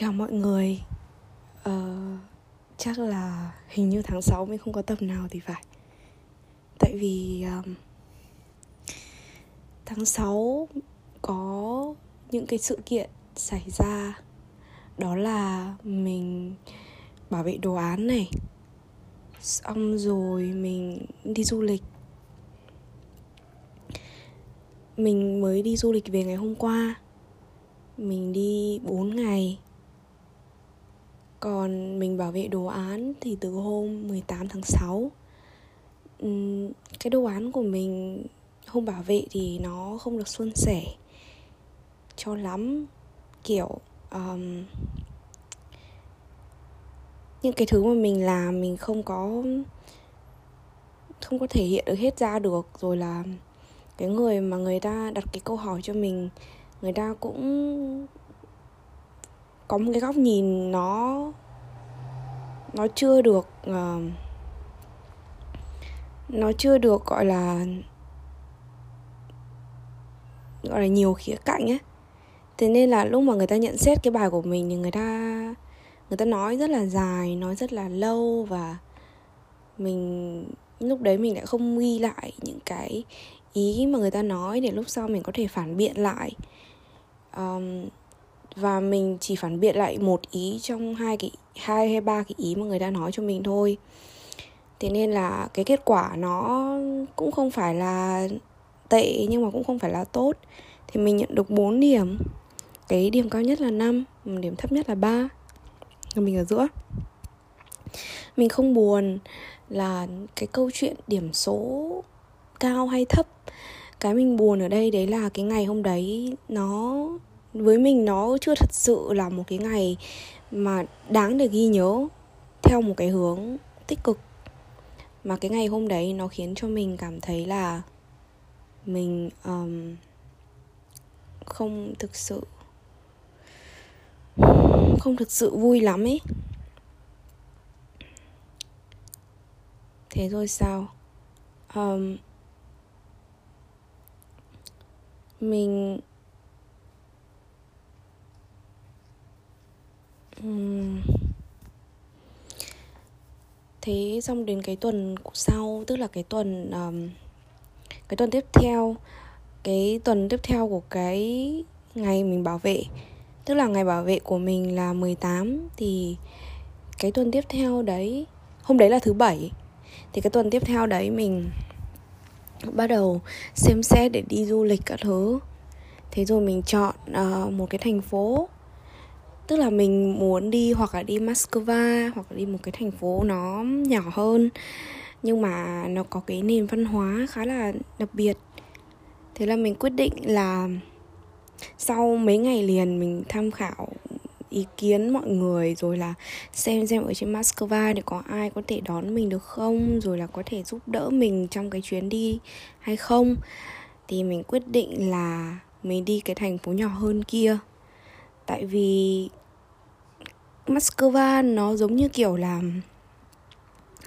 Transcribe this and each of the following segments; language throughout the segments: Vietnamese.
Chào mọi người. Uh, Chắc là hình như tháng 6 mình không có tập nào thì phải. Tại vì um, Tháng 6 có những cái sự kiện xảy ra. Đó là mình bảo vệ đồ án này Xong rồi mình đi du lịch. Mình mới đi du lịch về ngày hôm qua. Mình đi 4 ngày còn mình bảo vệ đồ án thì từ hôm 18 tháng 6 Cái đồ án của mình hôm bảo vệ thì nó không được suôn sẻ cho lắm. Kiểu um, những cái thứ mà mình làm mình không có không có thể hiện được hết ra được. Rồi là cái người mà người ta đặt cái câu hỏi cho mình người ta cũng có một cái góc nhìn nó nó chưa được uh, nó chưa được gọi là gọi là nhiều khía cạnh ấy. Thế nên là lúc mà người ta nhận xét cái bài của mình thì người ta người ta nói rất là dài nói rất là lâu và mình lúc đấy mình lại không ghi lại những cái ý mà người ta nói để lúc sau mình có thể phản biện lại. Um, và mình chỉ phản biện lại một ý trong hai cái, hai hay ba cái ý mà người ta nói cho mình thôi. Thế nên là cái kết quả nó cũng không phải là tệ, nhưng mà cũng không phải là tốt. Thì mình nhận được 4 điểm. Cái điểm cao nhất là 5 điểm thấp nhất là 3 và mình ở giữa. Mình không buồn là cái câu chuyện điểm số cao hay thấp. Cái mình buồn ở đây đấy là cái ngày hôm đấy nó với mình nó chưa thật sự là một cái ngày mà đáng để ghi nhớ theo một cái hướng tích cực. Mà cái ngày hôm đấy nó khiến cho mình cảm thấy là mình um, không thực sự không thực sự vui lắm ấy. Thế rồi sao? Um, mình thế xong đến cái tuần sau tức là cái tuần um, cái tuần tiếp theo cái tuần tiếp theo của cái ngày mình bảo vệ tức là ngày bảo vệ của mình là 18 thì cái tuần tiếp theo đấy hôm đấy là thứ bảy thì cái tuần tiếp theo đấy mình bắt đầu xem xét để đi du lịch các thứ. Thế rồi mình chọn uh, một cái thành phố tức là mình muốn đi hoặc là đi Moscow, hoặc là đi một cái thành phố nó nhỏ hơn. Nhưng mà nó có cái nền văn hóa khá là đặc biệt. Thế là mình quyết định là sau mấy ngày liền mình tham khảo ý kiến mọi người, rồi là xem xem ở trên Moscow để có ai có thể đón mình được không, rồi là có thể giúp đỡ mình trong cái chuyến đi hay không, thì mình quyết định là mình đi cái thành phố nhỏ hơn kia. Tại vì Moscow nó giống như kiểu là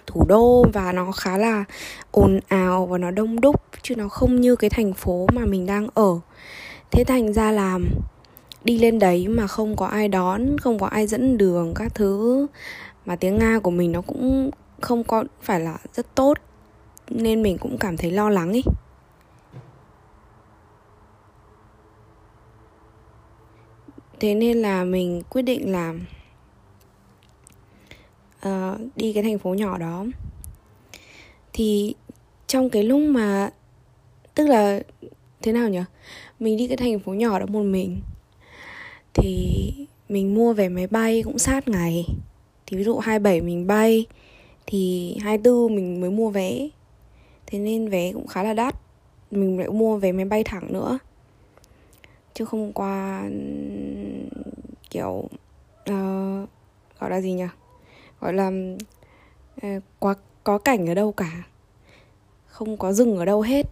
thủ đô và nó khá là ồn ào và nó đông đúc chứ nó không như cái thành phố mà mình đang ở thế thành ra là đi lên đấy mà không có ai đón, không có ai dẫn đường các thứ mà tiếng nga của mình nó cũng không có, phải là rất tốt nên mình cũng cảm thấy lo lắng ấy. thế nên là mình quyết định làm uh, đi cái thành phố nhỏ đó. Thì trong cái lúc mà tức là thế nào nhỉ? Mình đi cái thành phố nhỏ đó một mình thì mình mua vé máy bay cũng sát ngày. Thì ví dụ 27 mình bay thì 24 mình mới mua vé. Thế nên vé cũng khá là đắt mình lại mua vé máy bay thẳng nữa. Chứ không qua kiểu uh, gọi là gì nhỉ? Gọi là ờ, quá, có cảnh ở đâu cả. Không có dừng ở đâu hết.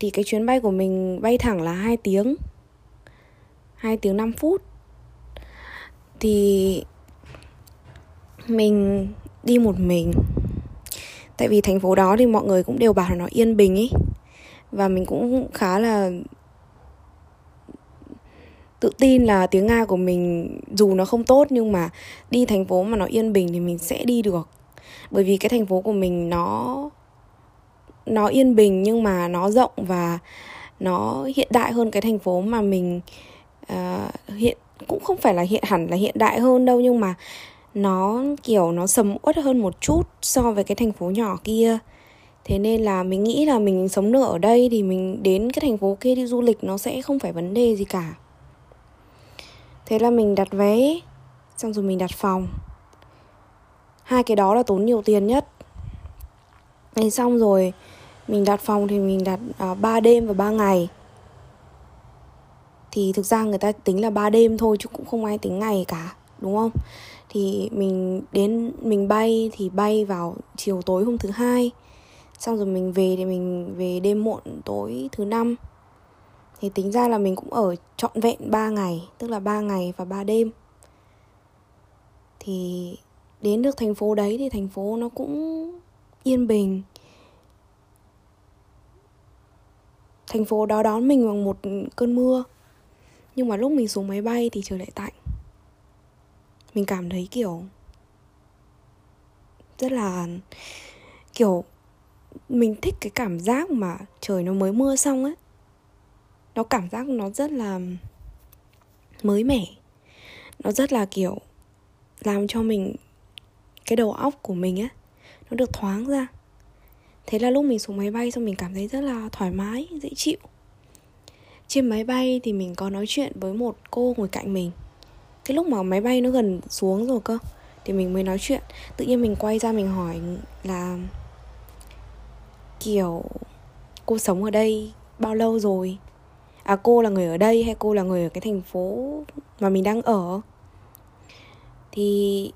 Thì cái chuyến bay của mình bay thẳng là 2 tiếng. 2 tiếng 5 phút. Thì mình đi một mình. Tại vì thành phố đó thì mọi người cũng đều bảo là nó yên bình ý. Và mình cũng khá là tự tin là tiếng nga của mình dù nó không tốt nhưng mà đi thành phố mà nó yên bình thì mình sẽ đi được. Bởi vì cái thành phố của mình nó nó yên bình nhưng mà nó rộng và nó hiện đại hơn cái thành phố mà mình uh, hiện cũng không phải là hiện hẳn là hiện đại hơn đâu nhưng mà nó kiểu nó sầm uất hơn một chút so với cái thành phố nhỏ kia. Thế nên là mình nghĩ là mình sống được ở đây thì mình đến cái thành phố kia đi du lịch nó sẽ không phải vấn đề gì cả thế là mình đặt vé xong rồi mình đặt phòng. Hai cái đó là tốn nhiều tiền nhất. Thế xong rồi mình đặt phòng thì mình đặt à, uh, 3 đêm và 3 ngày. Thì thực ra người ta tính là 3 đêm thôi chứ cũng không ai tính ngày cả đúng không? Thì mình đến mình bay thì bay vào chiều tối hôm thứ hai. Xong rồi mình về thì mình về đêm muộn tối thứ năm thì tính ra là mình cũng ở trọn vẹn 3 ngày, tức là 3 ngày và 3 đêm. Thì đến được thành phố đấy thì thành phố nó cũng yên bình. Thành phố đó đón mình bằng một cơn mưa. Nhưng mà lúc mình xuống máy bay thì trời lại tạnh. Mình cảm thấy kiểu rất là, kiểu mình thích cái cảm giác mà trời nó mới mưa xong ấy nó cảm giác nó rất là mới mẻ. Nó rất là, kiểu, làm cho mình, cái đầu óc của mình á, nó được thoáng ra. Thế là lúc mình xuống máy bay xong mình cảm thấy rất là thoải mái, dễ chịu. Trên máy bay thì mình có nói chuyện với một cô ngồi cạnh mình. Cái lúc mà máy bay nó gần xuống rồi cơ, thì mình mới nói chuyện. Tự nhiên mình quay ra mình hỏi là, kiểu, cô sống ở đây bao lâu rồi? À cô là người ở đây hay cô là người ở cái thành phố mà mình đang ở? Thì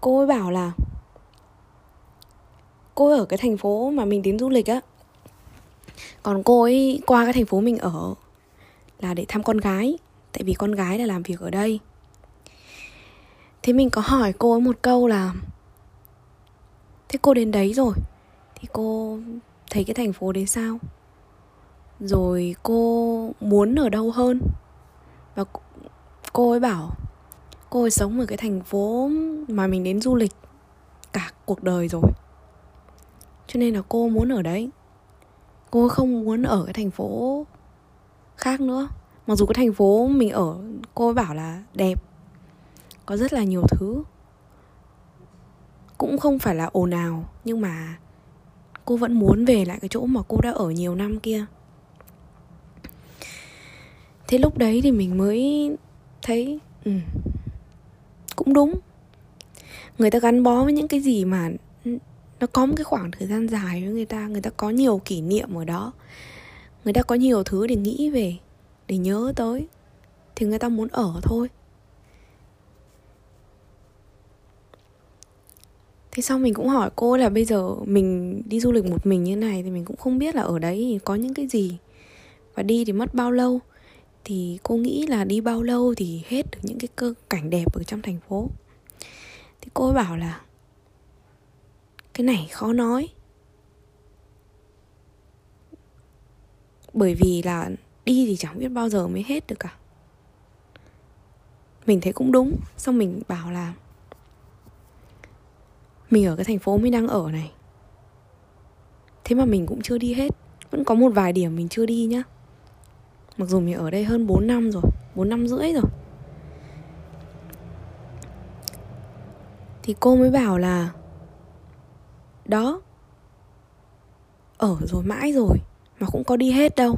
cô ấy bảo là cô ấy ở cái thành phố mà mình đến du lịch á. Còn cô ấy qua cái thành phố mình ở là để thăm con gái, tại vì con gái là làm việc ở đây. Thế mình có hỏi cô ấy một câu là, thế cô đến đấy rồi, thì cô thấy cái thành phố đấy sao? Rồi cô muốn ở đâu hơn? Và cô ấy bảo, cô ấy sống ở cái thành phố mà mình đến du lịch cả cuộc đời rồi. Cho nên là cô muốn ở đấy. Cô không muốn ở cái thành phố khác nữa. Mặc dù cái thành phố mình ở, cô ấy bảo là đẹp, có rất là nhiều thứ. Cũng không phải là ồn ào, nhưng mà cô vẫn muốn về lại cái chỗ mà cô đã ở nhiều năm kia thế lúc đấy thì mình mới thấy ừ, cũng đúng. Người ta gắn bó với những cái gì mà nó có một cái khoảng thời gian dài với người ta người ta có nhiều kỷ niệm ở đó. Người ta có nhiều thứ để nghĩ về để nhớ tới thì người ta muốn ở thôi. Thế xong mình cũng hỏi cô là bây giờ mình đi du lịch một mình như này thì mình cũng không biết là ở đấy có những cái gì. Và đi thì mất bao lâu? Thì cô nghĩ là đi bao lâu thì hết được những cái cơ, cảnh đẹp ở trong thành phố. Thì cô ấy bảo là, cái này khó nói. Bởi vì là đi thì chẳng biết bao giờ mới hết được cả. Mình thấy cũng đúng. Xong mình bảo là, mình ở cái thành phố mình đang ở này. Thế mà mình cũng chưa đi hết. Vẫn có một vài điểm mình chưa đi nhá mặc dù mình ở đây hơn 4 năm rồi 4 năm rưỡi rồi. Thì cô mới bảo là, đó, ở rồi mãi rồi, mà cũng có đi hết đâu.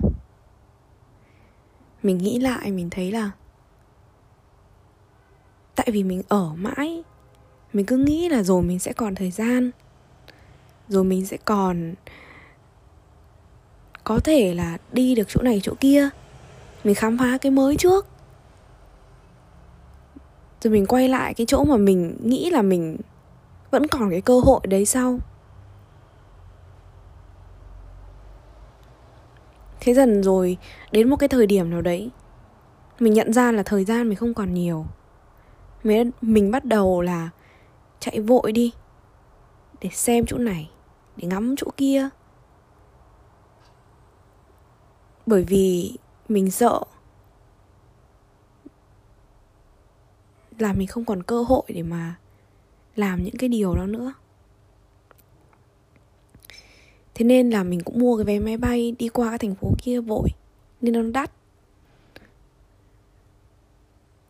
Mình nghĩ lại, mình thấy là tại vì mình ở mãi, mình cứ nghĩ là rồi mình sẽ còn thời gian, rồi mình sẽ còn có thể là đi được chỗ này chỗ kia mình khám phá cái mới trước. Rồi mình quay lại cái chỗ mà mình nghĩ là mình vẫn còn cái cơ hội đấy sau. Thế dần rồi đến một cái thời điểm nào đấy mình nhận ra là thời gian mình không còn nhiều. Mình, mình bắt đầu là chạy vội đi để xem chỗ này để ngắm chỗ kia. Bởi vì mình sợ là mình không còn cơ hội để mà làm những cái điều đó nữa. Thế nên là mình cũng mua cái vé máy bay đi qua cái thành phố kia vội, nên nó đắt.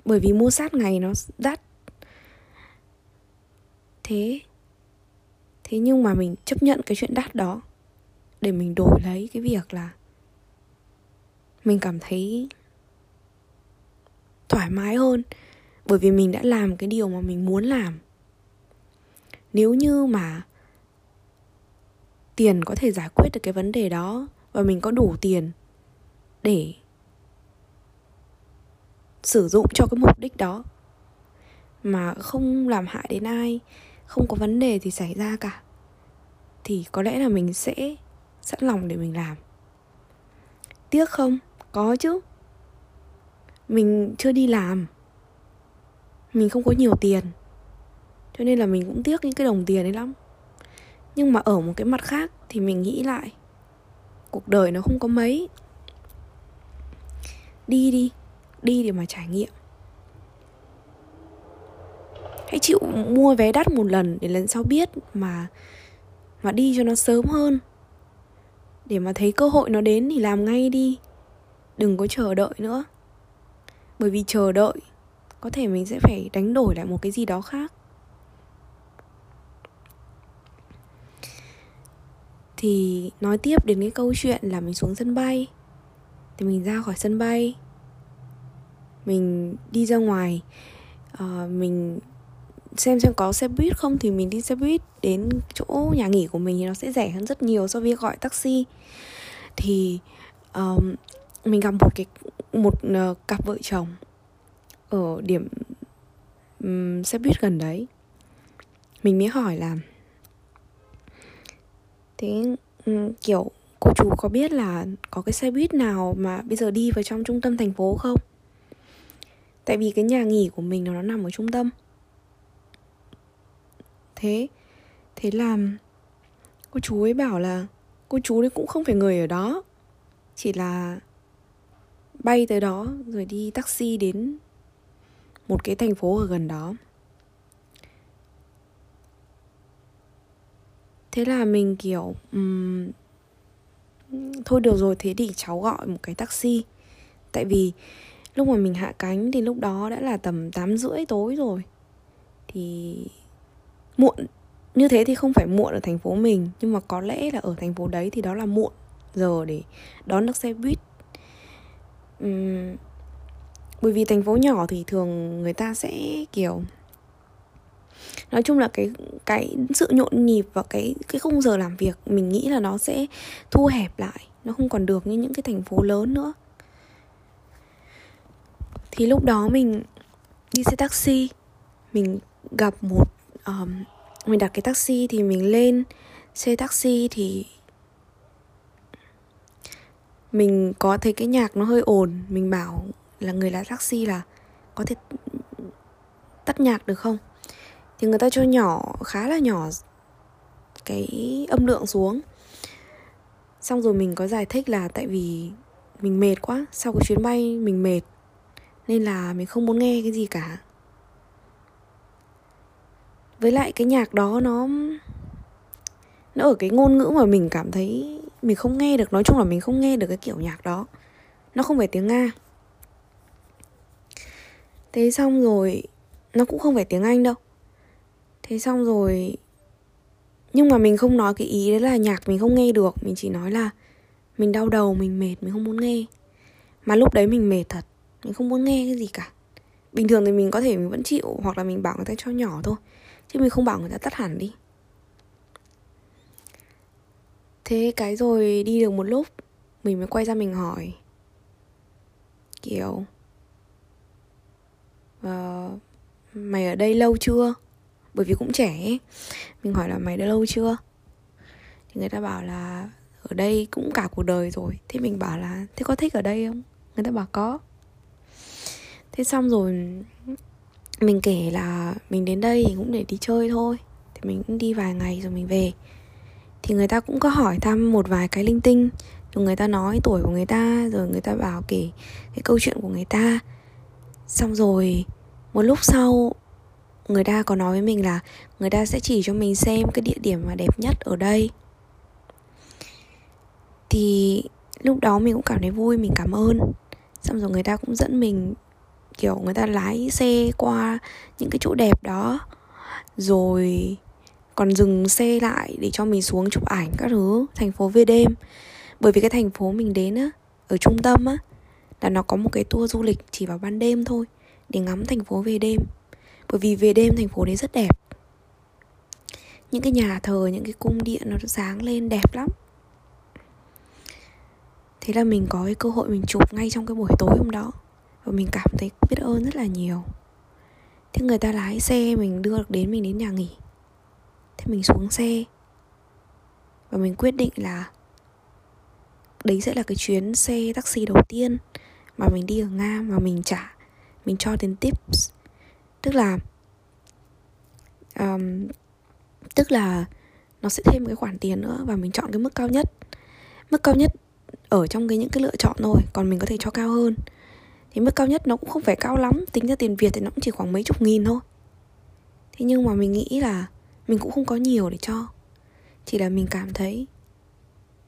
Bởi vì mua sát ngày nó đắt. Thế thế nhưng mà mình chấp nhận cái chuyện đắt đó để mình đổi lấy cái việc là mình cảm thấy thoải mái hơn, bởi vì mình đã làm cái điều mà mình muốn làm. Nếu như mà tiền có thể giải quyết được cái vấn đề đó và mình có đủ tiền để sử dụng cho cái mục đích đó mà không làm hại đến ai, không có vấn đề gì xảy ra cả, thì có lẽ là mình sẽ sẵn lòng để mình làm. Tiếc không? Có chứ. Mình chưa đi làm. Mình không có nhiều tiền. Cho nên là mình cũng tiếc những cái đồng tiền ấy lắm. Nhưng mà ở một cái mặt khác thì mình nghĩ lại, cuộc đời nó không có mấy. Đi đi đi để mà trải nghiệm. Hãy chịu mua vé đắt một lần để lần sau biết mà mà đi cho nó sớm hơn. Để mà thấy cơ hội nó đến thì làm ngay đi đừng có chờ đợi nữa. Bởi vì chờ đợi có thể mình sẽ phải đánh đổi lại một cái gì đó khác. Thì nói tiếp đến cái câu chuyện là mình xuống sân bay. Thì mình ra khỏi sân bay. Mình đi ra ngoài. Uh, mình xem xem có xe buýt không thì mình đi xe buýt đến chỗ nhà nghỉ của mình thì nó sẽ rẻ hơn rất nhiều so với gọi taxi. Thì um, mình gặp một cái một uh, cặp vợ chồng ở điểm um, xe buýt gần đấy. Mình mới hỏi là thế um, kiểu cô chú có biết là có cái xe buýt nào mà bây giờ đi vào trong trung tâm thành phố không? Tại vì cái nhà nghỉ của mình nó nằm ở trung tâm. Thế thế làm cô chú ấy bảo là cô chú ấy cũng không phải người ở đó chỉ là bay tới đó rồi đi taxi đến một cái thành phố ở gần đó. Thế là mình kiểu um, thôi được rồi thế thì cháu gọi một cái taxi. Tại vì lúc mà mình hạ cánh thì lúc đó đã là tầm tám rưỡi tối rồi. Thì muộn như thế thì không phải muộn ở thành phố mình nhưng mà có lẽ là ở thành phố đấy thì đó là muộn giờ để đón được xe buýt um, bởi vì thành phố nhỏ thì thường người ta sẽ kiểu nói chung là cái cái sự nhộn nhịp và cái cái khung giờ làm việc mình nghĩ là nó sẽ thu hẹp lại nó không còn được như những cái thành phố lớn nữa. Thì lúc đó mình đi xe taxi mình gặp một um, mình đặt cái taxi thì mình lên xe taxi thì mình có thấy cái nhạc nó hơi ồn, mình bảo là người lái taxi là có thể tắt nhạc được không? Thì người ta cho nhỏ, khá là nhỏ cái âm lượng xuống. Xong rồi mình có giải thích là tại vì mình mệt quá, sau cái chuyến bay mình mệt, nên là mình không muốn nghe cái gì cả. Với lại cái nhạc đó nó nó ở cái ngôn ngữ mà mình cảm thấy mình không nghe được, nói chung là mình không nghe được cái kiểu nhạc đó. Nó không phải tiếng nga. Thế xong rồi, nó cũng không phải tiếng anh đâu. Thế xong rồi, nhưng mà mình không nói cái ý đấy là nhạc mình không nghe được, mình chỉ nói là mình đau đầu, mình mệt, mình không muốn nghe. Mà lúc đấy mình mệt thật, mình không muốn nghe cái gì cả. Bình thường thì mình có thể mình vẫn chịu, hoặc là mình bảo người ta cho nhỏ thôi, chứ mình không bảo người ta tắt hẳn đi thế cái rồi đi được một lúc mình mới quay ra mình hỏi. Kiểu uh, mày ở đây lâu chưa? Bởi vì cũng trẻ ấy. mình hỏi là mày đã lâu chưa? Thì người ta bảo là ở đây cũng cả cuộc đời rồi. Thế mình bảo là thế có thích ở đây không? Người ta bảo có. Thế xong rồi mình kể là mình đến đây thì cũng để đi chơi thôi. Thì mình cũng đi vài ngày rồi mình về thì người ta cũng có hỏi thăm một vài cái linh tinh. Rồi người ta nói tuổi của người ta, rồi người ta bảo kể cái câu chuyện của người ta. Xong rồi, một lúc sau, người ta có nói với mình là người ta sẽ chỉ cho mình xem cái địa điểm mà đẹp nhất ở đây. Thì lúc đó mình cũng cảm thấy vui, mình cảm ơn. Xong rồi người ta cũng dẫn mình, kiểu người ta lái xe qua những cái chỗ đẹp đó. Rồi còn dừng xe lại để cho mình xuống chụp ảnh các thứ, thành phố về đêm. Bởi vì cái thành phố mình đến á, ở trung tâm á, là nó có một cái tour du lịch chỉ vào ban đêm thôi, để ngắm thành phố về đêm. Bởi vì về đêm thành phố đấy rất đẹp. Những cái nhà thờ, những cái cung điện nó sáng lên đẹp lắm. Thế là mình có cái cơ hội mình chụp ngay trong cái buổi tối hôm đó. Và mình cảm thấy biết ơn rất là nhiều. Thế người ta lái xe mình đưa được đến mình đến nhà nghỉ thế mình xuống xe. Và mình quyết định là đấy sẽ là cái chuyến xe taxi đầu tiên mà mình đi ở nga và mình trả mình cho tiền tips. Tức là um, tức là nó sẽ thêm cái khoản tiền nữa và mình chọn cái mức cao nhất. Mức cao nhất ở trong cái những cái lựa chọn thôi còn mình có thể cho cao hơn. Thì mức cao nhất nó cũng không phải cao lắm tính ra tiền việt thì nó cũng chỉ khoảng mấy chục nghìn thôi. Thế nhưng mà mình nghĩ là mình cũng không có nhiều để cho. Chỉ là mình cảm thấy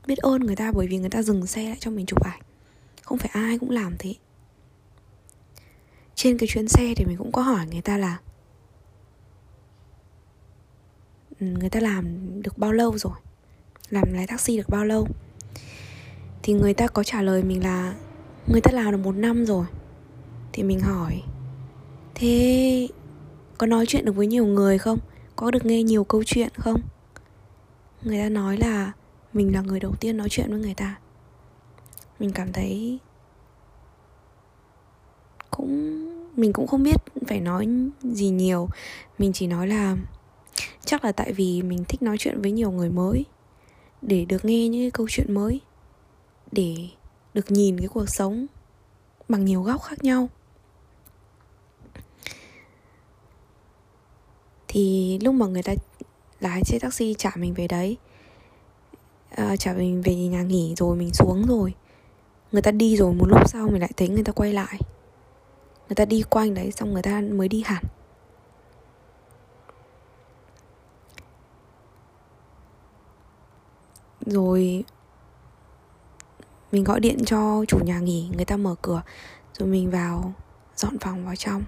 biết ơn người ta bởi vì người ta dừng xe lại cho mình chụp ảnh. Không phải ai cũng làm thế. Trên cái chuyến xe thì mình cũng có hỏi người ta là ừ, người ta làm được bao lâu rồi? Làm lái taxi được bao lâu? Thì người ta có trả lời mình là, người ta làm được một năm rồi. Thì mình hỏi, thế có nói chuyện được với nhiều người không? Có được nghe nhiều câu chuyện không? Người ta nói là mình là người đầu tiên nói chuyện với người ta. Mình cảm thấy cũng, mình cũng không biết phải nói gì nhiều. Mình chỉ nói là chắc là tại vì mình thích nói chuyện với nhiều người mới, để được nghe những câu chuyện mới, để được nhìn cái cuộc sống bằng nhiều góc khác nhau. Thì lúc mà người ta lái xe taxi trả mình về đấy ờ, à, trả mình về nhà nghỉ rồi mình xuống rồi người ta đi rồi một lúc sau mình lại thấy người ta quay lại. Người ta đi quanh đấy xong người ta mới đi hẳn. Rồi mình gọi điện cho chủ nhà nghỉ người ta mở cửa rồi mình vào dọn phòng vào trong.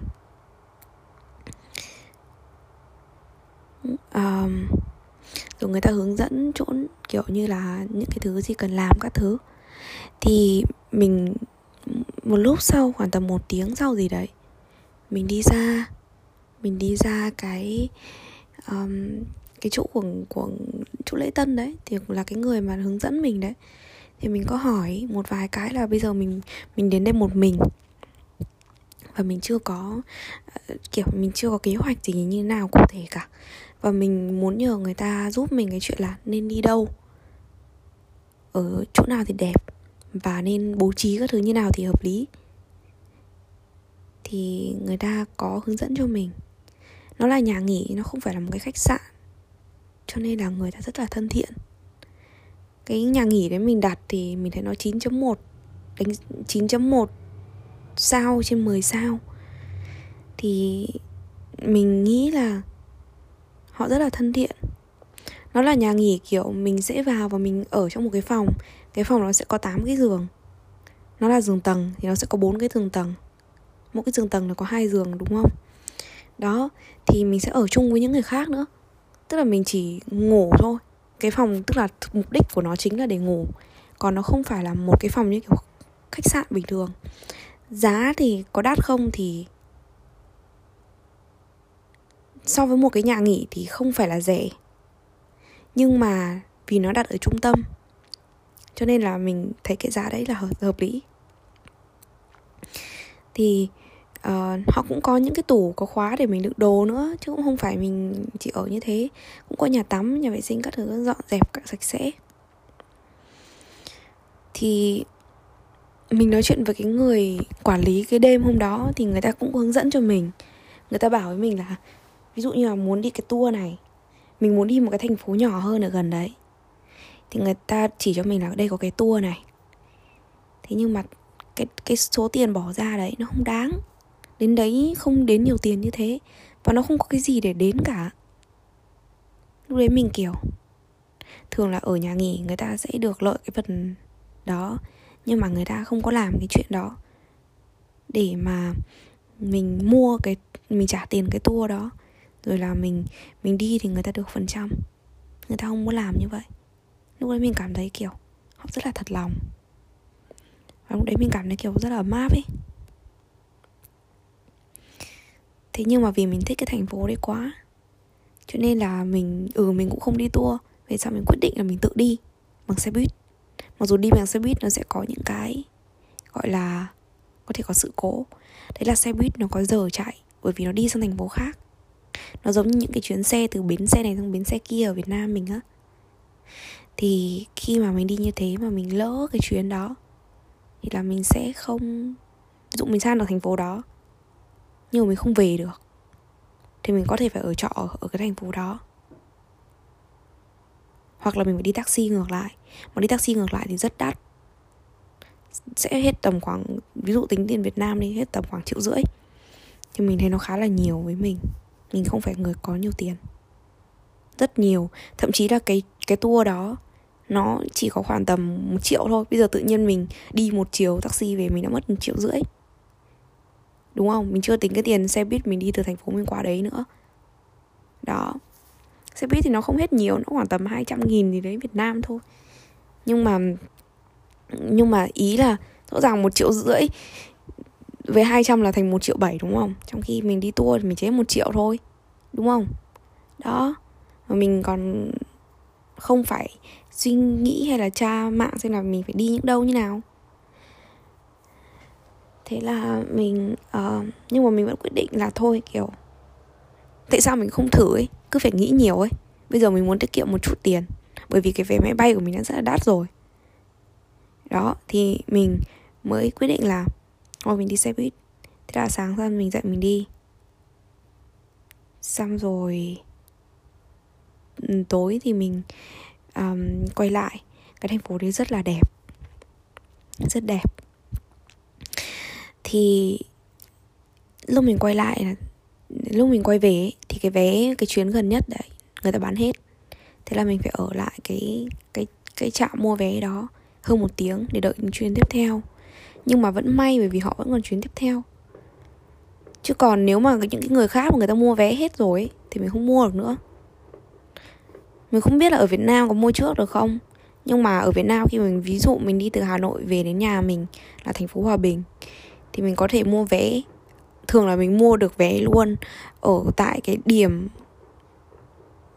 Um, rồi người ta hướng dẫn chỗ kiểu như là những cái thứ gì cần làm các thứ. Thì mình một lúc sau khoảng tầm một tiếng sau gì đấy mình đi ra mình đi ra cái um, cái chỗ của của chỗ lễ tân đấy thì là cái người mà hướng dẫn mình đấy. Thì mình có hỏi một vài cái là bây giờ mình mình đến đây một mình. Và mình chưa có ờ, kiểu mình chưa có kế hoạch gì như nào cụ thể cả và mình muốn nhờ người ta giúp mình cái chuyện là nên đi đâu, ở chỗ nào thì đẹp và nên bố trí các thứ như nào thì hợp lý. Thì người ta có hướng dẫn cho mình. Nó là nhà nghỉ, nó không phải là một cái khách sạn, cho nên là người ta rất là thân thiện. Cái nhà nghỉ đấy mình đặt thì mình thấy nó 9.1 đánh 9.1 sao trên 10 sao. Thì mình nghĩ là họ rất là thân thiện. Nó là nhà nghỉ, kiểu, mình sẽ vào và mình ở trong một cái phòng. Cái phòng nó sẽ có 8 cái giường. Nó là giường tầng thì nó sẽ có bốn cái giường tầng. Mỗi cái giường tầng là có hai giường, đúng không? Đó, thì mình sẽ ở chung với những người khác nữa. Tức là mình chỉ ngủ thôi. Cái phòng, tức là mục đích của nó chính là để ngủ. Còn nó không phải là một cái phòng như kiểu khách sạn bình thường. Giá thì có đắt không thì so với một cái nhà nghỉ thì không phải là rẻ. Nhưng mà vì nó đặt ở trung tâm cho nên là mình thấy cái giá đấy là hợp, hợp lý. Thì uh, họ cũng có những cái tủ có khóa để mình đựng đồ nữa chứ cũng không phải mình chỉ ở như thế. Cũng có nhà tắm nhà vệ sinh các thứ dọn dẹp cả sạch sẽ. Thì mình nói chuyện với cái người quản lý cái đêm hôm đó thì người ta cũng hướng dẫn cho mình. Người ta bảo với mình là ví dụ như là muốn đi cái tour này, mình muốn đi một cái thành phố nhỏ hơn ở gần đấy, thì người ta chỉ cho mình là đây có cái tour này. Thế nhưng mà cái cái số tiền bỏ ra đấy nó không đáng. Đến đấy không đến nhiều tiền như thế, và nó không có cái gì để đến cả. Lúc đấy mình kiểu, thường là ở nhà nghỉ người ta sẽ được lợi cái phần đó, nhưng mà người ta không có làm cái chuyện đó để mà mình mua cái, mình trả tiền cái tour đó rồi là mình mình đi thì người ta được phần trăm. Người ta không muốn làm như vậy. Lúc đấy mình cảm thấy kiểu họ rất là thật lòng. Và lúc đấy mình cảm thấy kiểu rất là ấm áp ấy. Thế nhưng mà vì mình thích cái thành phố đấy quá, cho nên là mình ừ mình cũng không đi tour. Về sau mình quyết định là mình tự đi bằng xe buýt. Mặc dù đi bằng xe buýt nó sẽ có những cái, gọi là, có thể có sự cố. Đấy là xe buýt nó có giờ chạy bởi vì nó đi sang thành phố khác nó giống như những cái chuyến xe từ bến xe này sang bến xe kia ở việt nam mình á. Thì khi mà mình đi như thế mà mình lỡ cái chuyến đó, thì là mình sẽ không, ví dụ mình sang được thành phố đó, nhưng mà mình không về được, thì mình có thể phải ở trọ ở cái thành phố đó. Hoặc là mình phải đi taxi ngược lại. Mà đi taxi ngược lại thì rất đắt. Sẽ hết tầm khoảng, ví dụ tính tiền Việt Nam đi, hết tầm khoảng triệu rưỡi. Thì mình thấy nó khá là nhiều với mình mình không phải người có nhiều tiền. Rất nhiều, thậm chí là cái cái tour đó, nó chỉ có khoảng tầm một triệu thôi. Bây giờ tự nhiên mình đi một chiều taxi về mình đã mất một triệu rưỡi. Đúng không? Mình chưa tính cái tiền xe buýt mình đi từ thành phố mình qua đấy nữa. Đó. Xe buýt thì nó không hết nhiều, nó khoảng tầm 200 nghìn gì đấy Việt Nam thôi. Nhưng mà nhưng mà ý là rõ ràng một triệu rưỡi với 200 là thành một triệu bảy đúng không? Trong khi mình đi tour thì mình chỉ một triệu thôi đúng không? Đó. Mà mình còn không phải suy nghĩ hay là tra mạng xem là mình phải đi những đâu như nào. Thế là mình uh, nhưng mà mình vẫn quyết định là thôi kiểu tại sao mình không thử ấy? Cứ phải nghĩ nhiều ấy. Bây giờ mình muốn tiết kiệm một chút tiền bởi vì cái vé máy bay của mình đã rất là đắt rồi. Đó thì mình mới quyết định là thôi mình đi xe buýt. Thế là sáng ra mình dậy mình đi. Xong rồi ừ, tối thì mình um, quay lại. Cái thành phố đấy rất là đẹp. Rất đẹp. Thì lúc mình quay lại lúc mình quay về thì cái vé cái chuyến gần nhất đấy người ta bán hết. Thế là mình phải ở lại cái cái cái trạm mua vé đó hơn một tiếng để đợi chuyến tiếp theo nhưng mà vẫn may bởi vì họ vẫn còn chuyến tiếp theo. Chứ còn nếu mà những cái người khác mà người ta mua vé hết rồi thì mình không mua được nữa. Mình không biết là ở Việt Nam có mua trước được không. Nhưng mà ở Việt Nam khi mình ví dụ mình đi từ Hà Nội về đến nhà mình là thành phố Hòa Bình, thì mình có thể mua vé. Thường là mình mua được vé luôn ở tại cái điểm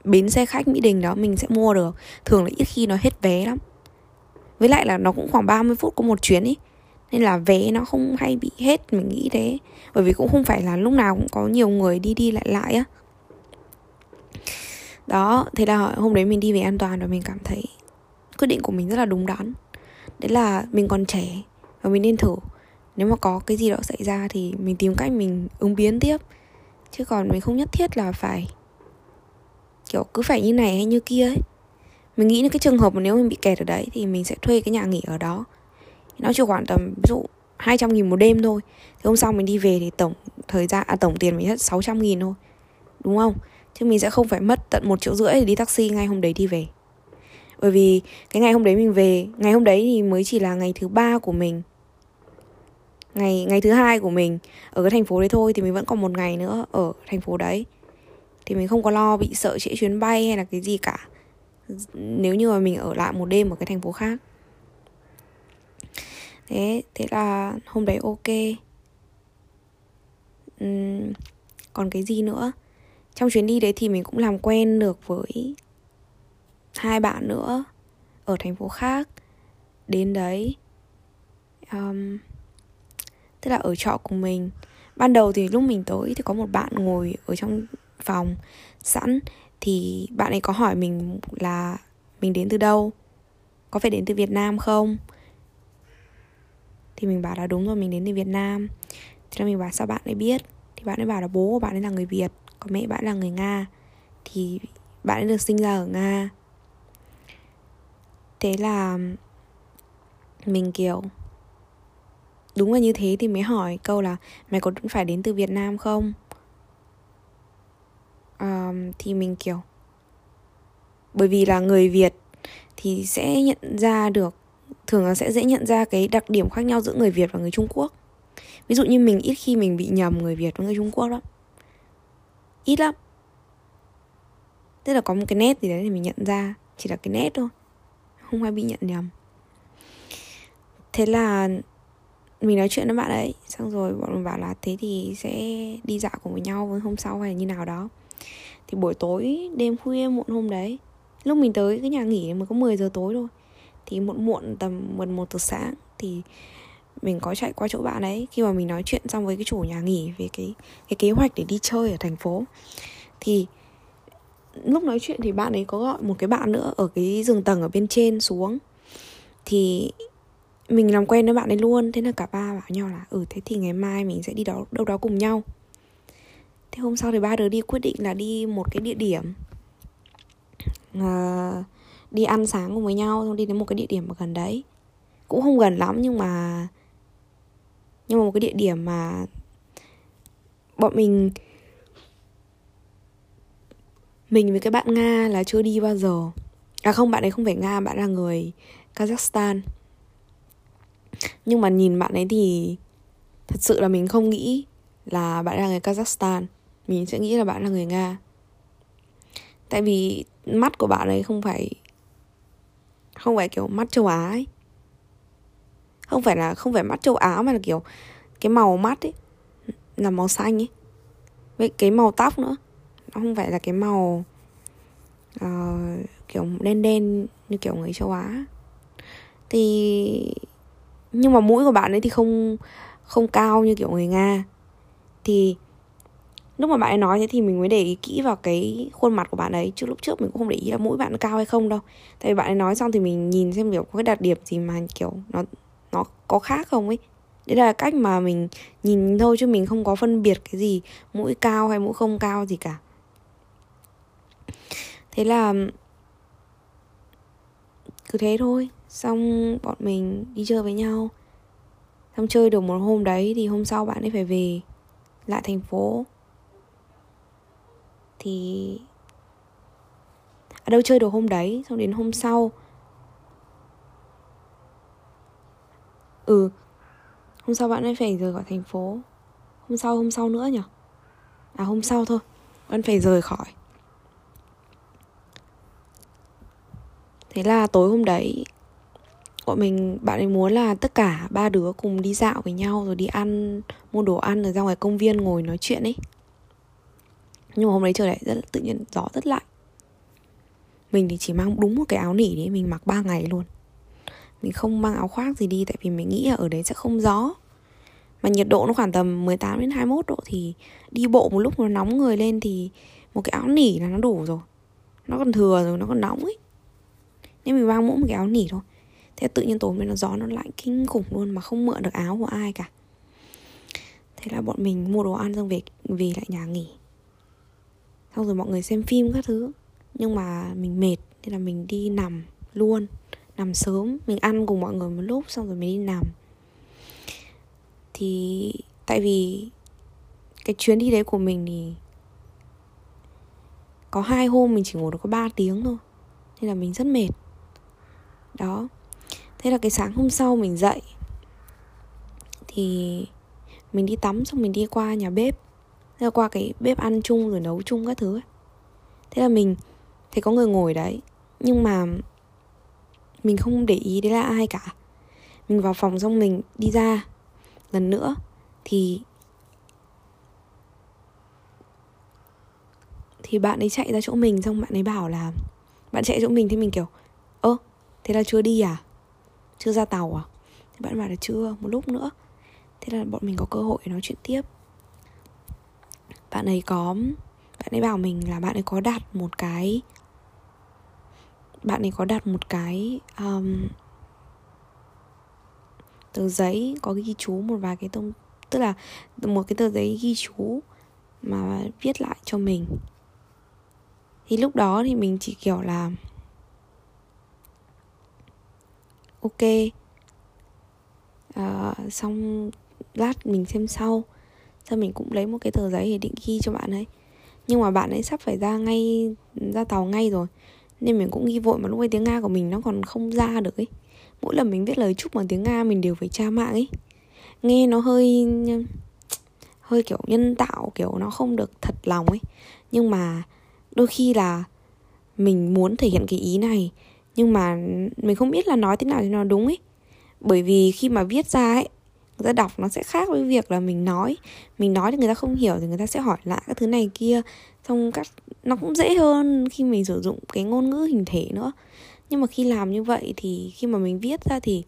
bến xe khách Mỹ Đình đó, mình sẽ mua được. Thường là ít khi nó hết vé lắm. Với lại là nó cũng khoảng 30 phút có một chuyến ý nên là vé nó không hay bị hết, mình nghĩ thế. Bởi vì cũng không phải là lúc nào cũng có nhiều người đi đi lại lại á. Đó, thế là hôm đấy mình đi về an toàn và mình cảm thấy quyết định của mình rất là đúng đắn. Đấy là mình còn trẻ và mình nên thử. Nếu mà có cái gì đó xảy ra thì mình tìm cách mình ứng biến tiếp. Chứ còn mình không nhất thiết là phải, kiểu, cứ phải như này hay như kia ấy. Mình nghĩ là cái trường hợp mà nếu mình bị kẹt ở đấy thì mình sẽ thuê cái nhà nghỉ ở đó nó chỉ khoảng tầm ví dụ 200 nghìn một đêm thôi. Thì hôm sau mình đi về thì tổng thời gian à, tổng tiền mình hết 600 nghìn thôi. Đúng không? Chứ mình sẽ không phải mất tận một triệu rưỡi để đi taxi ngay hôm đấy đi về. Bởi vì cái ngày hôm đấy mình về ngày hôm đấy thì mới chỉ là ngày thứ ba của mình. Ngày ngày thứ hai của mình ở cái thành phố đấy thôi thì mình vẫn còn một ngày nữa ở thành phố đấy. Thì mình không có lo bị sợ trễ chuyến bay hay là cái gì cả. Nếu như mà mình ở lại một đêm ở cái thành phố khác thế thế là hôm đấy ok. Uhm, còn cái gì nữa? Trong chuyến đi đấy thì mình cũng làm quen được với hai bạn nữa ở thành phố khác. Đến đấy um, tức là ở trọ của mình. Ban đầu thì lúc mình tới thì có một bạn ngồi ở trong phòng sẵn. Thì bạn ấy có hỏi mình là mình đến từ đâu? Có phải đến từ việt nam không? Thì mình bảo là đúng rồi mình đến từ việt nam. Thì là mình bảo sao bạn ấy biết? Thì bạn ấy bảo là bố của bạn ấy là người việt còn mẹ bạn là người nga thì bạn ấy được sinh ra ở nga. Thế là mình kiểu đúng là như thế thì mới hỏi câu là mày có phải đến từ Việt Nam không? Um, thì mình kiểu bởi vì là người Việt thì sẽ nhận ra được thường là sẽ dễ nhận ra cái đặc điểm khác nhau giữa người Việt và người Trung Quốc. Ví dụ như mình ít khi mình bị nhầm người Việt với người Trung Quốc lắm. Ít lắm. Tức là có một cái nét gì đấy thì mình nhận ra, chỉ là cái nét thôi. Không ai bị nhận nhầm. Thế là mình nói chuyện với bạn ấy, xong rồi bọn mình bảo là thế thì sẽ đi dạo cùng với nhau với hôm sau hay là như nào đó. Thì buổi tối, đêm khuya muộn hôm đấy, lúc mình tới cái nhà nghỉ mới có 10 giờ tối thôi thì muộn muộn tầm 11 giờ sáng thì mình có chạy qua chỗ bạn ấy. Khi mà mình nói chuyện xong với cái chủ nhà nghỉ về cái cái kế hoạch để đi chơi ở thành phố thì lúc nói chuyện thì bạn ấy có gọi một cái bạn nữa ở cái giường tầng ở bên trên xuống. Thì mình làm quen với bạn ấy luôn thế là cả ba bảo nhau là ừ thế thì ngày mai mình sẽ đi đó đâu đó cùng nhau. Thế hôm sau thì ba đứa đi quyết định là đi một cái địa điểm uh, đi ăn sáng cùng với nhau, xong đi đến một cái địa điểm ở gần đấy. Cũng không gần lắm nhưng mà nhưng mà một cái địa điểm mà bọn mình mình với cái bạn nga là chưa đi bao giờ. À không, bạn ấy không phải nga, bạn là người kazakhstan. Nhưng mà nhìn bạn ấy thì thật sự là mình không nghĩ là bạn là người kazakhstan. Mình sẽ nghĩ là bạn là người nga. Tại vì mắt của bạn ấy không phải không phải kiểu mắt châu á ấy. Không phải là không phải mắt châu á mà là kiểu cái màu mắt ấy là màu xanh ấy. Với cái màu tóc nữa. Nó không phải là cái màu uh, kiểu đen đen như kiểu người châu á. Thì nhưng mà mũi của bạn ấy thì không không cao như kiểu người nga. Thì lúc mà bạn ấy nói thế thì mình mới để ý kỹ vào cái khuôn mặt của bạn ấy. Chứ lúc trước mình cũng không để ý là mũi bạn cao hay không đâu. Tại vì bạn ấy nói xong thì mình nhìn xem kiểu có cái đặc điểm gì mà kiểu nó nó có khác không ấy. Đấy là cách mà mình nhìn thôi chứ mình không có phân biệt cái gì mũi cao hay mũi không cao gì cả. Thế là cứ thế thôi. Xong bọn mình đi chơi với nhau. Xong chơi được một hôm đấy thì hôm sau bạn ấy phải về lại thành phố thì ở đâu chơi được hôm đấy, xong đến hôm sau. Ừ hôm sau bạn ấy phải rời khỏi thành phố. Hôm sau hôm sau nữa nhỉ? À hôm sau thôi, bạn phải rời khỏi. Thế là tối hôm đấy, bọn mình, bạn ấy muốn là tất cả ba đứa cùng đi dạo với nhau rồi đi ăn, mua đồ ăn rồi ra ngoài công viên ngồi nói chuyện ấy nhưng mà hôm đấy trời lại rất tự nhiên, gió rất lạnh. Mình thì chỉ mang đúng một cái áo nỉ đấy mình mặc 3 ngày luôn. Mình không mang áo khoác gì đi, tại vì mình nghĩ là ở đấy sẽ không gió. Mà nhiệt độ nó khoảng tầm 18 đến 21 độ thì đi bộ một lúc nó nóng người lên thì một cái áo nỉ là nó đủ rồi. Nó còn thừa rồi, nó còn nóng ấy. Nên mình mang mỗi một cái áo nỉ thôi. Thế tự nhiên tối mình nó gió nó lạnh kinh khủng luôn mà không mượn được áo của ai cả. Thế là bọn mình mua đồ ăn xong về về lại nhà nghỉ xong rồi mọi người xem phim các thứ. Nhưng mà mình mệt, nên là mình đi nằm luôn. Nằm sớm, mình ăn cùng mọi người một lúc, xong rồi mình đi nằm. Thì tại vì cái chuyến đi đấy của mình thì có hai hôm mình chỉ ngủ được có 3 tiếng thôi. Nên là mình rất mệt. Đó. Thế là cái sáng hôm sau mình dậy, thì mình đi tắm, xong mình đi qua nhà bếp thế là qua cái bếp ăn chung rồi nấu chung các thứ ấy. thế là mình thấy có người ngồi đấy, nhưng mà mình không để ý đấy là ai cả. Mình vào phòng xong mình đi ra. Lần nữa thì thì bạn ấy chạy ra chỗ mình, xong bạn ấy bảo là, bạn chạy chỗ mình thì mình kiểu, ơ, thế là chưa đi à? Chưa ra tàu à? Thì bạn bảo là chưa, một lúc nữa. Thế là bọn mình có cơ hội nói chuyện tiếp bạn ấy có bạn ấy bảo mình là bạn ấy có đặt một cái bạn ấy có đặt một cái um, tờ giấy có ghi chú một vài cái thông tức là một cái tờ giấy ghi chú mà viết lại cho mình. Thì lúc đó thì mình chỉ kiểu là ok uh, xong lát mình xem sau xong mình cũng lấy một cái tờ giấy để định ghi cho bạn ấy. Nhưng mà bạn ấy sắp phải ra ngay, ra tàu ngay rồi. Nên mình cũng ghi vội mà lúc ấy tiếng nga của mình nó còn không ra được ấy. Mỗi lần mình viết lời chúc bằng tiếng nga mình đều phải tra mạng ấy. Nghe nó hơi hơi kiểu nhân tạo, kiểu nó không được thật lòng ấy. Nhưng mà đôi khi là mình muốn thể hiện cái ý này, nhưng mà mình không biết là nói thế nào cho nó đúng ấy. Bởi vì khi mà viết ra ấy người ta đọc nó sẽ khác với việc là mình nói. Mình nói thì người ta không hiểu thì người ta sẽ hỏi lại các thứ này kia. Xong các, nó cũng dễ hơn khi mình sử dụng cái ngôn ngữ hình thể nữa. Nhưng mà khi làm như vậy thì khi mà mình viết ra thì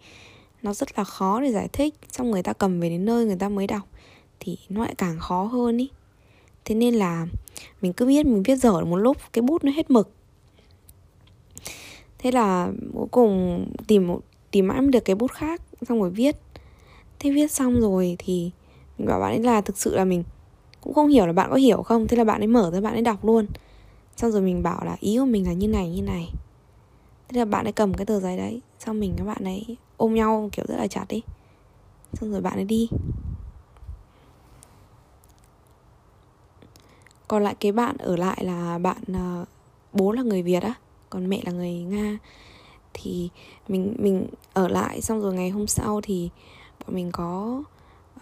nó rất là khó để giải thích. Xong người ta cầm về đến nơi người ta mới đọc thì nó lại càng khó hơn ý. Thế nên là mình cứ viết, mình viết dở một lúc, cái bút nó hết mực. Thế là cuối cùng tìm một, tìm mãi được cái bút khác, xong rồi viết thế viết xong rồi thì mình bảo bạn ấy là thực sự là mình cũng không hiểu là bạn có hiểu không? Thế là bạn ấy mở ra, bạn ấy đọc luôn. Xong rồi mình bảo là ý của mình là như này như này. Thế là bạn ấy cầm cái tờ giấy đấy, xong mình các bạn ấy ôm nhau kiểu rất là chặt đi xong rồi bạn ấy đi. Còn lại cái bạn ở lại là bạn ờ, bố là người việt á, còn mẹ là người nga. Thì mình mình ở lại xong rồi ngày hôm sau thì mình có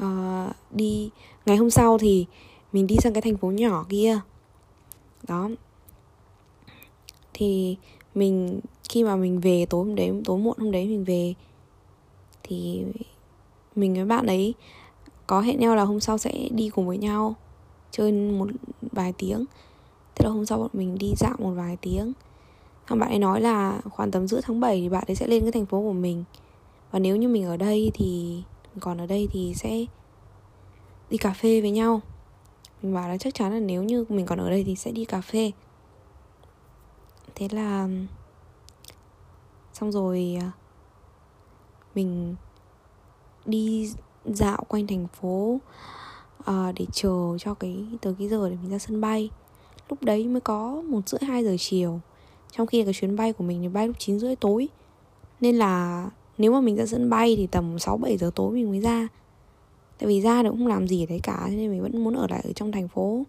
uh, đi. Ngày hôm sau thì mình đi sang cái thành phố nhỏ kia. Đó. Thì mình khi mà mình về tối hôm đấy tối muộn hôm đấy mình về thì mình với bạn ấy có hẹn nhau là hôm sau sẽ đi cùng với nhau chơi một vài tiếng. Thế là hôm sau bọn mình đi dạo một vài tiếng. Thằng bạn ấy nói là khoảng tầm giữa tháng 7 thì bạn ấy sẽ lên cái thành phố của mình. Và nếu như mình ở đây thì còn ở đây thì sẽ đi cà phê với nhau. Mình bảo là chắc chắn là nếu như mình còn ở đây thì sẽ đi cà phê. Thế là xong rồi à, mình đi dạo quanh thành phố à, để chờ cho cái tới cái giờ để mình ra sân bay. Lúc đấy mới có một rưỡi hai giờ chiều. Trong khi cái chuyến bay của mình thì bay lúc chín rưỡi tối. Nên là nếu mà mình ra sân bay thì tầm 6 7 giờ tối mình mới ra. Tại vì ra thì cũng không làm gì ở đấy cả nên mình vẫn muốn ở lại ở trong thành phố.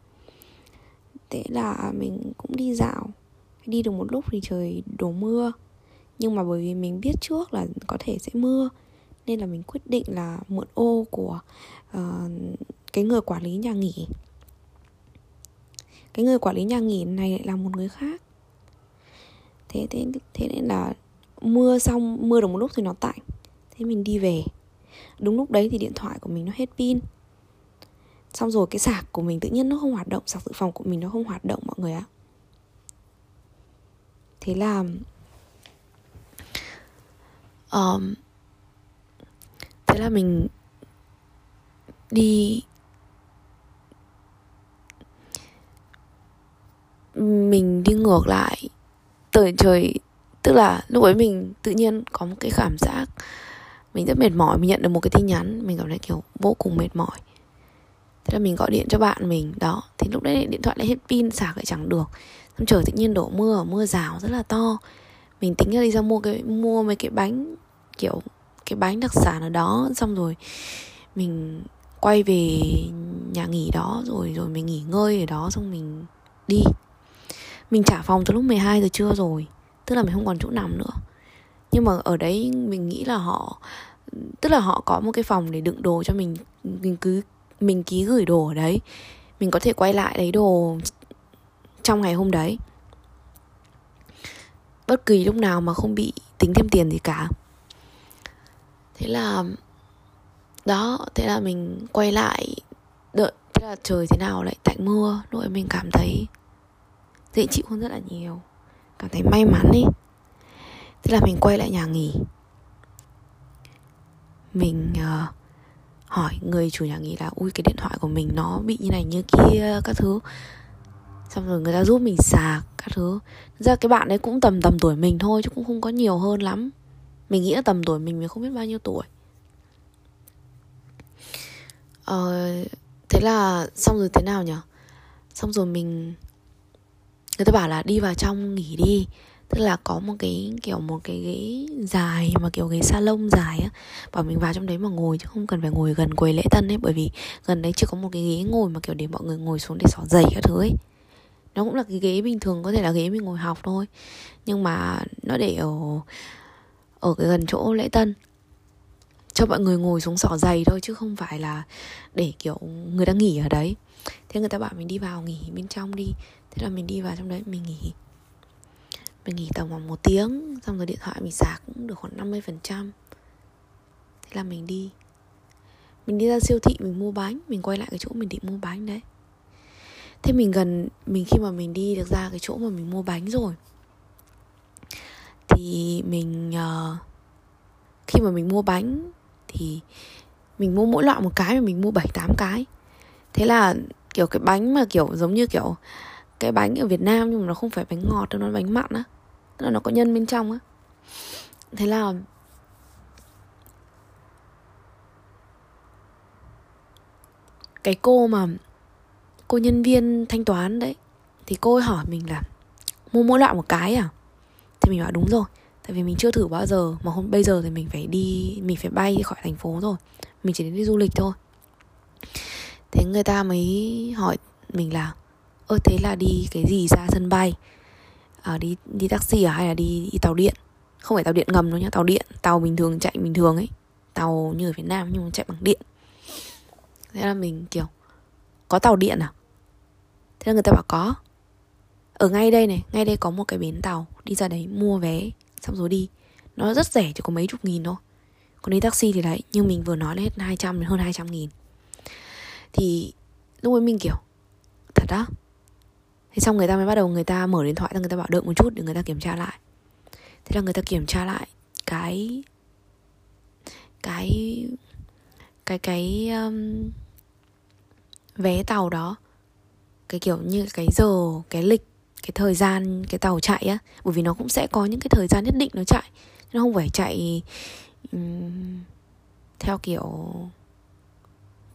Thế là mình cũng đi dạo. Đi được một lúc thì trời đổ mưa. Nhưng mà bởi vì mình biết trước là có thể sẽ mưa nên là mình quyết định là mượn ô của uh, cái người quản lý nhà nghỉ. Cái người quản lý nhà nghỉ này lại là một người khác. Thế thế thế nên là mưa xong mưa được một lúc thì nó tạnh. Thế mình đi về. Đúng lúc đấy thì điện thoại của mình nó hết pin. Xong rồi cái sạc của mình tự nhiên nó không hoạt động sạc dự phòng của mình nó không hoạt động mọi người ạ. Thế là um, thế là mình đi mình đi ngược lại. Tới trời tức là lúc ấy mình tự nhiên có một cái cảm giác mình rất mệt mỏi, mình nhận được một cái tin nhắn, mình cảm thấy kiểu vô cùng mệt mỏi. Thế là mình gọi điện cho bạn mình, đó, thì lúc đấy điện thoại lại hết pin, sạc lại chẳng được. Xong trời tự nhiên đổ mưa mưa rào rất là to. Mình tính ra đi ra mua cái, mua mấy cái bánh, kiểu cái bánh đặc sản ở đó, xong rồi mình quay về nhà nghỉ đó, rồi rồi mình nghỉ ngơi ở đó, xong mình đi. Mình trả phòng từ lúc 12 giờ trưa rồi tức là mình không còn chỗ nằm nữa. Nhưng mà ở đấy mình nghĩ là họ, tức là họ có một cái phòng để đựng đồ cho mình mình cứ, mình ký gửi đồ ở đấy. Mình có thể quay lại lấy đồ trong ngày hôm đấy. Bất kỳ lúc nào mà không bị tính thêm tiền gì cả. Thế là, đó, thế là mình quay lại, đợi, thế là trời thế nào lại tạnh mưa, lúc mình cảm thấy dễ chịu hơn rất là nhiều cảm thấy may mắn ý thế là mình quay lại nhà nghỉ. Mình uh, hỏi người chủ nhà nghỉ là ui cái điện thoại của mình nó bị như này như kia các thứ. Xong rồi người ta giúp mình sạc các thứ. Thật ra cái bạn ấy cũng tầm tầm tuổi mình thôi chứ cũng không có nhiều hơn lắm. Mình nghĩ là tầm tuổi mình mình không biết bao nhiêu tuổi. Ờ, thế là xong rồi thế nào nhở? xong rồi mình người ta bảo là đi vào trong nghỉ đi. Tức là có một cái, kiểu một cái ghế dài mà kiểu ghế salon dài á. Bảo mình vào trong đấy mà ngồi chứ không cần phải ngồi gần quầy lễ tân ấy. Bởi vì gần đấy chưa có một cái ghế ngồi mà kiểu để mọi người ngồi xuống để xỏ giày các thứ ấy. Nó cũng là cái ghế bình thường, có thể là ghế mình ngồi học thôi. Nhưng mà nó để ở ở cái gần chỗ lễ tân cho mọi người ngồi xuống xỏ giày thôi chứ không phải là để kiểu người ta nghỉ ở đấy. Thế người ta bảo mình đi vào nghỉ bên trong đi. Thế là mình đi vào trong đấy mình nghỉ. Mình nghỉ tầm khoảng một tiếng xong rồi điện thoại mình sạc cũng được khoảng 50% thế là mình đi. Mình đi ra siêu thị mình mua bánh mình quay lại cái chỗ mình định mua bánh đấy. Thế mình gần mình khi mà mình đi được ra cái chỗ mà mình mua bánh rồi thì mình uh, khi mà mình mua bánh thì mình mua mỗi loại một cái mà mình mua bảy, tám cái. Thế là, kiểu, cái bánh mà, kiểu, giống như, kiểu, cái bánh ở Việt Nam nhưng mà nó không phải bánh ngọt đâu, nó bánh mặn á. Tức là nó có nhân bên trong á. Thế là cái cô mà, cô nhân viên thanh toán đấy, thì cô ấy hỏi mình là mua mỗi loại một cái à? Thì mình bảo đúng rồi tại vì mình chưa thử bao giờ mà hôm bây giờ thì mình phải đi mình phải bay khỏi thành phố rồi. Mình chỉ đến đi du lịch thôi. Thế người ta mới hỏi mình là ơ thế là đi cái gì ra sân bay? À, đi đi taxi à hay là đi, đi tàu điện? Không phải tàu điện ngầm đâu nhá tàu điện tàu bình thường chạy bình thường ấy. Tàu như ở Việt Nam nhưng mà chạy bằng điện. Thế là mình kiểu có tàu điện à? Thế là người ta bảo có. Ở ngay đây này ngay đây có một cái bến tàu đi ra đấy mua vé xong rồi đi. Nó rất rẻ chỉ có mấy chục nghìn thôi. Còn đi taxi thì đấy như mình vừa nói là hết 200 đến hơn 200 nghìn. Thì lúc ấy mình kiểu thật đó thế xong người ta mới bắt đầu người ta mở điện thoại ra người ta bảo đợi một chút để người ta kiểm tra lại. Thế là người ta kiểm tra lại cái cái cái cái um, vé tàu đó. Cái kiểu như cái giờ cái lịch cái thời gian cái tàu chạy á bởi vì nó cũng sẽ có những cái thời gian nhất định nó chạy nó không phải chạy um, theo kiểu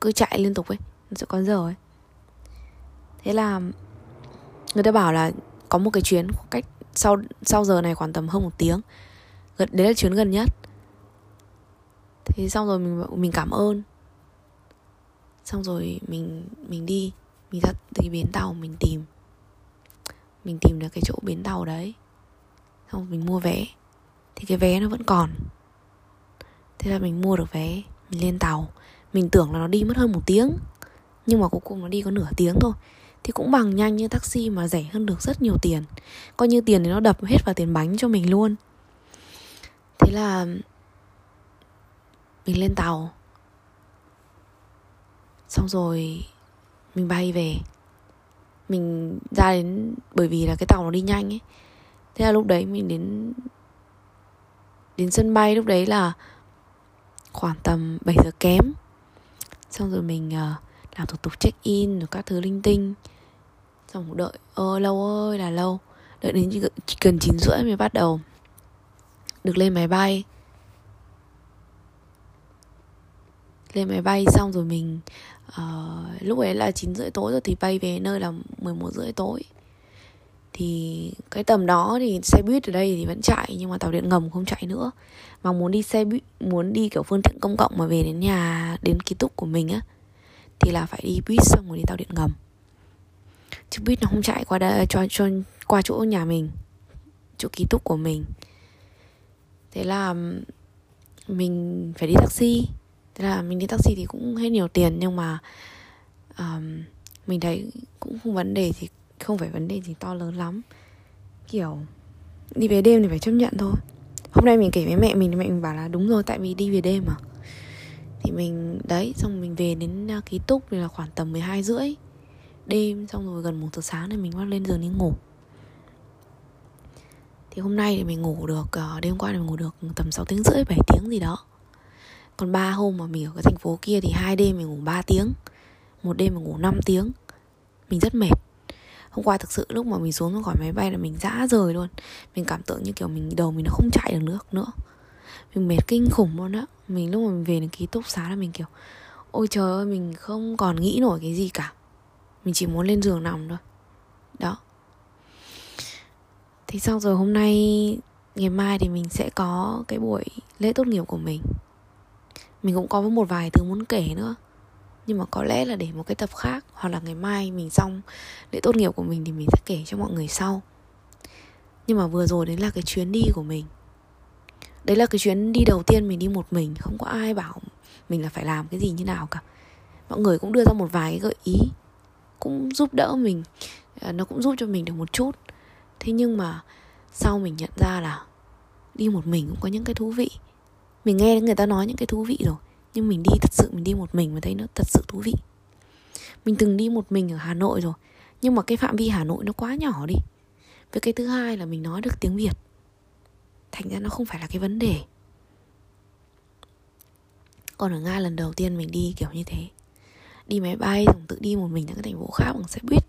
cứ chạy liên tục ấy nó sẽ có giờ ấy. Thế là người ta bảo là có một cái chuyến cách sau sau giờ này khoảng tầm hơn một tiếng gần đấy là chuyến gần nhất. Thế xong rồi mình mình cảm ơn. Xong rồi mình mình đi mình ra tới bến tàu mình tìm mình tìm được cái chỗ bến tàu đấy. Xong mình mua vé. Thì cái vé nó vẫn còn. Thế là mình mua được vé, mình lên tàu. Mình tưởng là nó đi mất hơn một tiếng. Nhưng mà cuối cùng nó đi có nửa tiếng thôi. Thì cũng bằng nhanh như taxi mà rẻ hơn được rất nhiều tiền. Coi như tiền thì nó đập hết vào tiền bánh cho mình luôn. Thế là mình lên tàu. Xong rồi mình bay về mình ra đến bởi vì là cái tàu nó đi nhanh ấy. Thế là lúc đấy mình đến đến sân bay lúc đấy là khoảng tầm 7 giờ kém. Xong rồi mình uh, làm thủ tục check in rồi các thứ linh tinh. Xong đợi ơ lâu ơi là lâu. Đợi đến chỉ cần chín rưỡi mới bắt đầu được lên máy bay. Lên máy bay xong rồi mình uh, lúc ấy là 9 rưỡi tối rồi thì bay về nơi là 11 rưỡi tối. Thì cái tầm đó thì xe buýt ở đây thì vẫn chạy nhưng mà tàu điện ngầm không chạy nữa. Mà muốn đi xe buýt muốn đi kiểu phương tiện công cộng mà về đến nhà đến ký túc của mình á thì là phải đi buýt xong rồi đi tàu điện ngầm. Chứ buýt nó không chạy qua đây cho, cho qua chỗ nhà mình chỗ ký túc của mình. Thế là mình phải đi taxi thế là mình đi taxi thì cũng hết nhiều tiền nhưng mà um, mình thấy cũng không vấn đề thì không phải vấn đề gì to lớn lắm. Kiểu đi về đêm thì phải chấp nhận thôi. Hôm nay mình kể với mẹ mình thì mẹ mình bảo là đúng rồi tại vì đi về đêm mà. Thì mình đấy xong mình về đến ký túc thì là khoảng tầm 12 rưỡi. Đêm xong rồi gần một giờ sáng thì mình bắt lên giường đi ngủ. Thì hôm nay thì mình ngủ được ờ, đêm qua thì mình ngủ được tầm 6 tiếng rưỡi 7 tiếng gì đó còn ba hôm mà mình ở cái thành phố kia thì hai đêm mình ngủ 3 tiếng, một đêm mình ngủ 5 tiếng. Mình rất mệt. Hôm qua thực sự lúc mà mình xuống khỏi máy bay là mình dã rời luôn. Mình cảm tưởng như kiểu mình, đầu mình nó không chạy được nước nữa. Mình mệt kinh khủng luôn á. Mình lúc mà mình về đến ký túc xá là mình kiểu, ôi trời ơi, mình không còn nghĩ nổi cái gì cả. Mình chỉ muốn lên giường nằm thôi. Đó. Thì xong rồi hôm nay, ngày mai thì mình sẽ có cái buổi lễ tốt nghiệp của mình mình cũng có một vài thứ muốn kể nữa. Nhưng mà có lẽ là để một cái tập khác, hoặc là ngày mai mình xong lễ tốt nghiệp của mình thì mình sẽ kể cho mọi người sau. Nhưng mà vừa rồi đấy là cái chuyến đi của mình. Đấy là cái chuyến đi đầu tiên mình đi một mình, không có ai bảo mình là phải làm cái gì như nào cả. Mọi người cũng đưa ra một vài cái gợi ý, cũng giúp đỡ mình à, nó cũng giúp cho mình được một chút. Thế nhưng mà sau mình nhận ra là đi một mình cũng có những cái thú vị mình nghe người ta nói những cái thú vị rồi, nhưng mình đi thật sự mình đi một mình và thấy nó thật sự thú vị. Mình từng đi một mình ở hà nội rồi, nhưng mà cái phạm vi hà nội nó quá nhỏ đi. Với cái thứ hai là mình nói được tiếng việt. Thành ra nó không phải là cái vấn đề. Còn ở nga lần đầu tiên mình đi kiểu như thế. Đi máy bay xong tự đi một mình đến cái thành phố khác bằng xe buýt.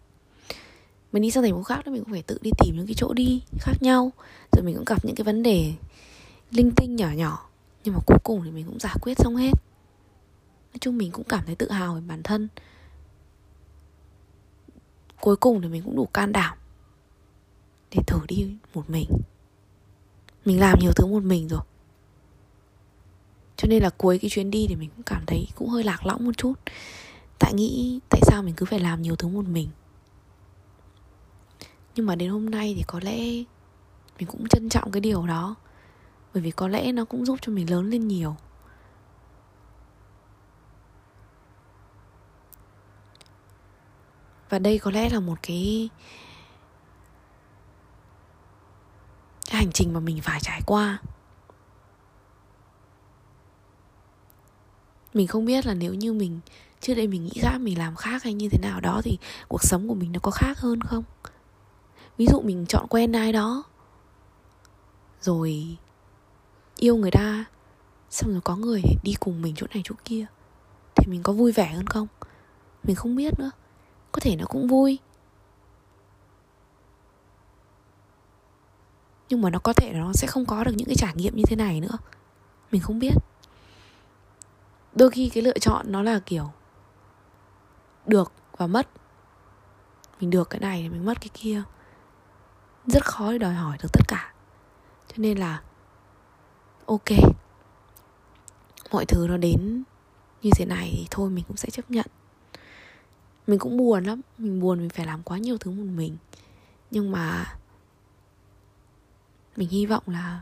Mình đi sang thành phố khác thì mình cũng phải tự đi tìm những cái chỗ đi khác nhau, rồi mình cũng gặp những cái vấn đề linh tinh nhỏ nhỏ nhưng mà cuối cùng thì mình cũng giải quyết xong hết. Nói chung mình cũng cảm thấy tự hào về bản thân. Cuối cùng thì mình cũng đủ can đảm để thử đi một mình. Mình làm nhiều thứ một mình rồi. Cho nên là cuối cái chuyến đi thì mình cũng cảm thấy cũng hơi lạc lõng một chút. Tại nghĩ tại sao mình cứ phải làm nhiều thứ một mình? Nhưng mà đến hôm nay thì có lẽ mình cũng trân trọng cái điều đó bởi vì có lẽ nó cũng giúp cho mình lớn lên nhiều. Và đây có lẽ là một cái hành trình mà mình phải trải qua. Mình không biết là nếu như mình, trước đây mình nghĩ ra mình làm khác hay như thế nào đó thì cuộc sống của mình nó có khác hơn không? Ví dụ mình chọn quen ai đó, rồi yêu người ta, xong rồi có người đi cùng mình chỗ này chỗ kia, thì mình có vui vẻ hơn không? Mình không biết nữa. Có thể nó cũng vui. Nhưng mà nó có thể nó sẽ không có được những cái trải nghiệm như thế này nữa. Mình không biết. Đôi khi cái lựa chọn nó là kiểu được và mất. Mình được cái này thì mình mất cái kia. Rất khó để đòi hỏi được tất cả. Cho nên là ok. Mọi thứ nó đến như thế này thì thôi mình cũng sẽ chấp nhận. Mình cũng buồn lắm. Mình buồn mình phải làm quá nhiều thứ một mình. Nhưng mà mình hy vọng là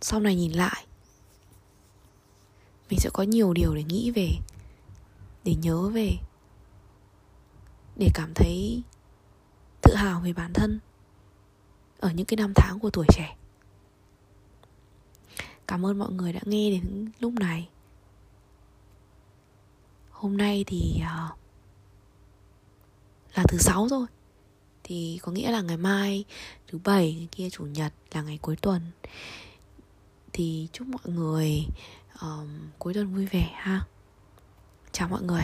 sau này nhìn lại, mình sẽ có nhiều điều để nghĩ về, để nhớ về, để cảm thấy tự hào về bản thân ở những cái năm tháng của tuổi trẻ. Cảm ơn mọi người đã nghe đến lúc này. Hôm nay thì uh, là thứ sáu rồi. Thì có nghĩa là ngày mai thứ bảy ngày kia chủ nhật là ngày cuối tuần. Thì chúc mọi người um, cuối tuần vui vẻ ha. Chào mọi người.